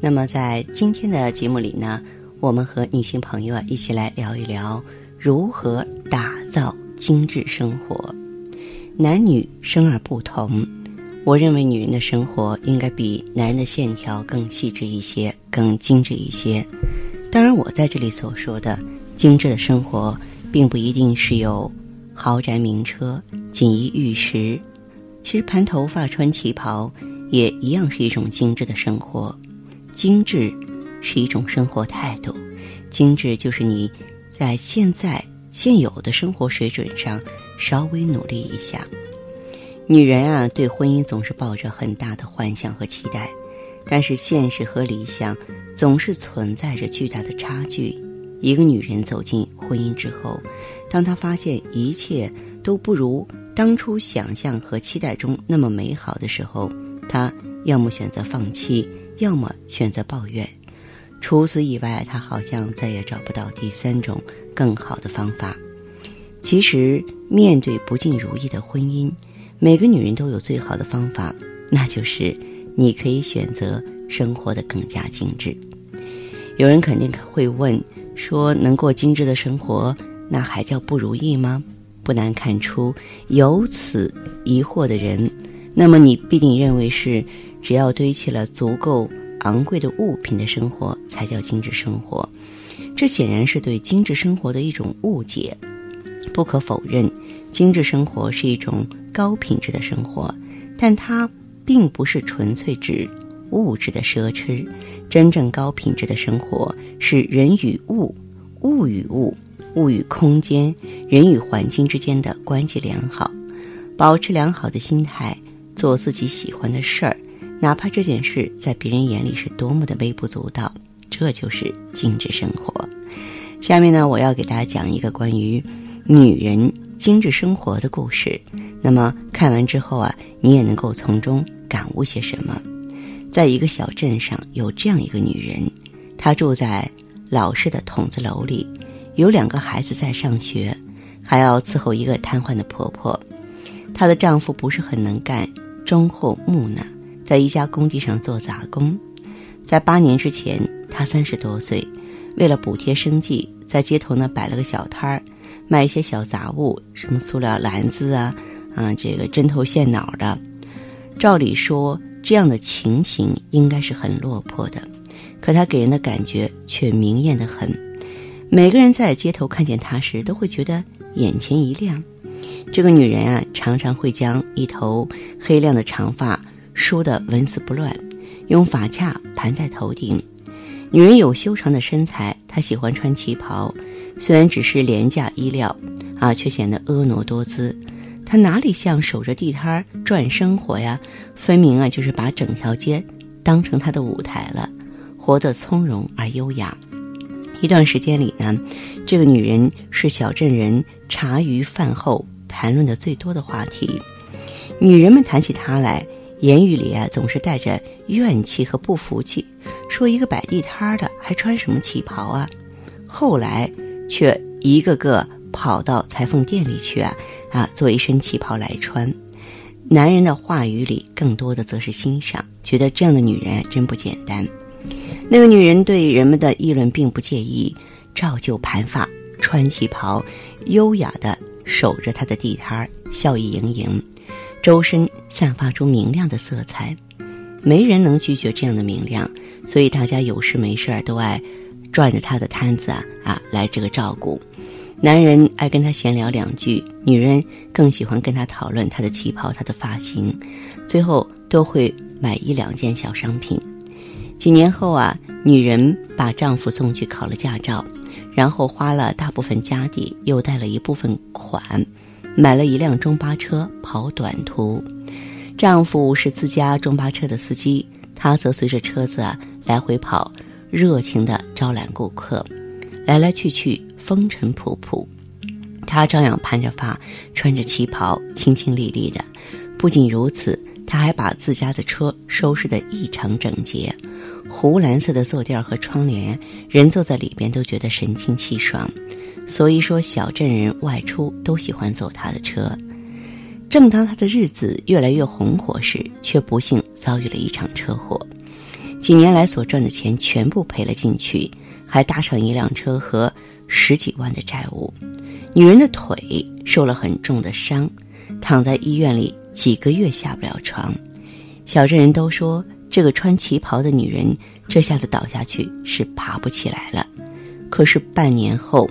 那么在今天的节目里呢，我们和女性朋友啊一起来聊一聊如何打造精致生活。男女生而不同。我认为女人的生活应该比男人的线条更细致一些，更精致一些。当然，我在这里所说的精致的生活，并不一定是有豪宅名车、锦衣玉食。其实盘头发、穿旗袍，也一样是一种精致的生活。精致是一种生活态度，精致就是你在现在现有的生活水准上稍微努力一下。女人啊，对婚姻总是抱着很大的幻想和期待，但是现实和理想总是存在着巨大的差距。一个女人走进婚姻之后，当她发现一切都不如当初想象和期待中那么美好的时候，她要么选择放弃，要么选择抱怨。除此以外，她好像再也找不到第三种更好的方法。其实，面对不尽如意的婚姻，每个女人都有最好的方法，那就是你可以选择生活的更加精致。有人肯定会问：说能过精致的生活，那还叫不如意吗？不难看出，有此疑惑的人，那么你必定认为是只要堆砌了足够昂贵的物品的生活才叫精致生活。这显然是对精致生活的一种误解。不可否认，精致生活是一种。高品质的生活，但它并不是纯粹指物质的奢侈。真正高品质的生活是人与物、物与物、物与空间、人与环境之间的关系良好，保持良好的心态，做自己喜欢的事儿，哪怕这件事在别人眼里是多么的微不足道，这就是精致生活。下面呢，我要给大家讲一个关于女人。精致生活的故事，那么看完之后啊，你也能够从中感悟些什么？在一个小镇上，有这样一个女人，她住在老式的筒子楼里，有两个孩子在上学，还要伺候一个瘫痪的婆婆。她的丈夫不是很能干，忠厚木讷，在一家工地上做杂工。在八年之前，他三十多岁，为了补贴生计，在街头呢摆了个小摊儿。卖一些小杂物，什么塑料篮子啊，啊，这个针头线脑的。照理说，这样的情形应该是很落魄的，可他给人的感觉却明艳的很。每个人在街头看见他时，都会觉得眼前一亮。这个女人啊，常常会将一头黑亮的长发梳得纹丝不乱，用发卡盘在头顶。女人有修长的身材，她喜欢穿旗袍。虽然只是廉价衣料，啊，却显得婀娜多姿。她哪里像守着地摊儿赚生活呀？分明啊，就是把整条街当成她的舞台了，活得从容而优雅。一段时间里呢，这个女人是小镇人茶余饭后谈论的最多的话题。女人们谈起她来，言语里啊总是带着怨气和不服气，说一个摆地摊的还穿什么旗袍啊？后来。却一个个跑到裁缝店里去啊啊，做一身旗袍来穿。男人的话语里更多的则是欣赏，觉得这样的女人真不简单。那个女人对人们的议论并不介意，照旧盘发，穿旗袍，优雅的守着他的地摊儿，笑意盈盈，周身散发出明亮的色彩。没人能拒绝这样的明亮，所以大家有事没事都爱。转着他的摊子啊啊，来这个照顾。男人爱跟他闲聊两句，女人更喜欢跟他讨论他的旗袍、他的发型，最后都会买一两件小商品。几年后啊，女人把丈夫送去考了驾照，然后花了大部分家底，又贷了一部分款，买了一辆中巴车跑短途。丈夫是自家中巴车的司机，她则随着车子啊。来回跑，热情的招揽顾客，来来去去风尘仆仆，她照样盘着发，穿着旗袍，清清丽丽的。不仅如此，他还把自家的车收拾得异常整洁，湖蓝色的坐垫和窗帘，人坐在里边都觉得神清气爽。所以说，小镇人外出都喜欢坐他的车。正当他的日子越来越红火时，却不幸遭遇了一场车祸，几年来所赚的钱全部赔了进去，还搭上一辆车和十几万的债务。女人的腿受了很重的伤，躺在医院里几个月下不了床。小镇人都说，这个穿旗袍的女人这下子倒下去是爬不起来了。可是半年后，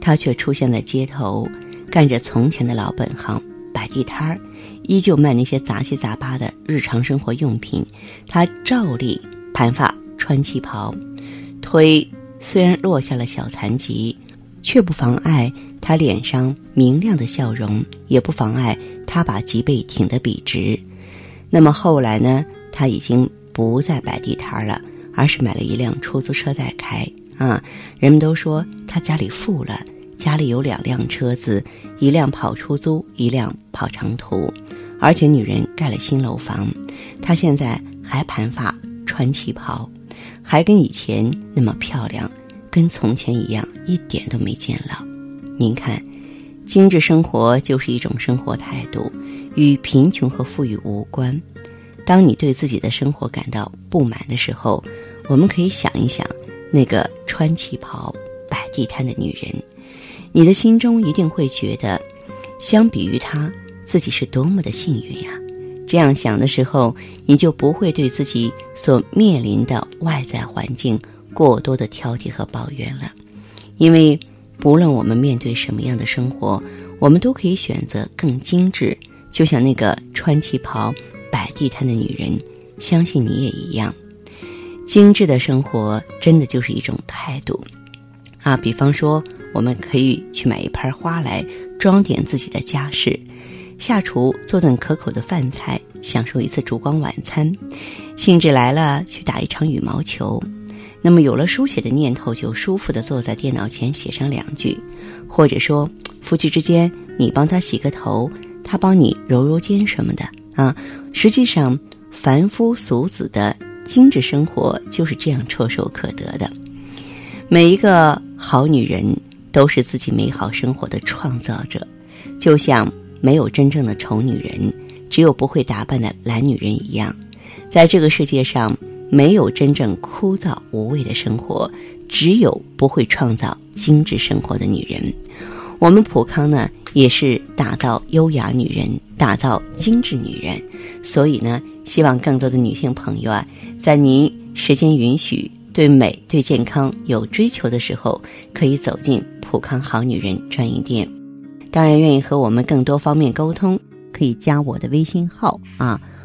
她却出现在街头，干着从前的老本行。摆地摊儿，依旧卖那些杂七杂八的日常生活用品。她照例盘发穿旗袍，腿虽然落下了小残疾，却不妨碍她脸上明亮的笑容，也不妨碍他把脊背挺得笔直。那么后来呢？他已经不再摆地摊了，而是买了一辆出租车在开。啊，人们都说他家里富了。家里有两辆车子，一辆跑出租，一辆跑长途，而且女人盖了新楼房，她现在还盘发穿旗袍，还跟以前那么漂亮，跟从前一样，一点都没见老。您看，精致生活就是一种生活态度，与贫穷和富裕无关。当你对自己的生活感到不满的时候，我们可以想一想那个穿旗袍摆地摊的女人。你的心中一定会觉得，相比于她，自己是多么的幸运呀！这样想的时候，你就不会对自己所面临的外在环境过多的挑剔和抱怨了。因为不论我们面对什么样的生活，我们都可以选择更精致。就像那个穿旗袍摆地摊的女人，相信你也一样。精致的生活真的就是一种态度啊！比方说。我们可以去买一盆花来装点自己的家事，下厨做顿可口的饭菜，享受一次烛光晚餐。兴致来了，去打一场羽毛球。那么有了书写的念头，就舒服的坐在电脑前写上两句，或者说夫妻之间，你帮他洗个头，他帮你揉揉肩什么的啊。实际上，凡夫俗子的精致生活就是这样唾手可得的。每一个好女人。都是自己美好生活的创造者，就像没有真正的丑女人，只有不会打扮的懒女人一样，在这个世界上没有真正枯燥无味的生活，只有不会创造精致生活的女人。我们普康呢，也是打造优雅女人，打造精致女人，所以呢，希望更多的女性朋友啊，在您时间允许、对美、对健康有追求的时候，可以走进。普康好女人专营店，当然愿意和我们更多方面沟通，可以加我的微信号啊，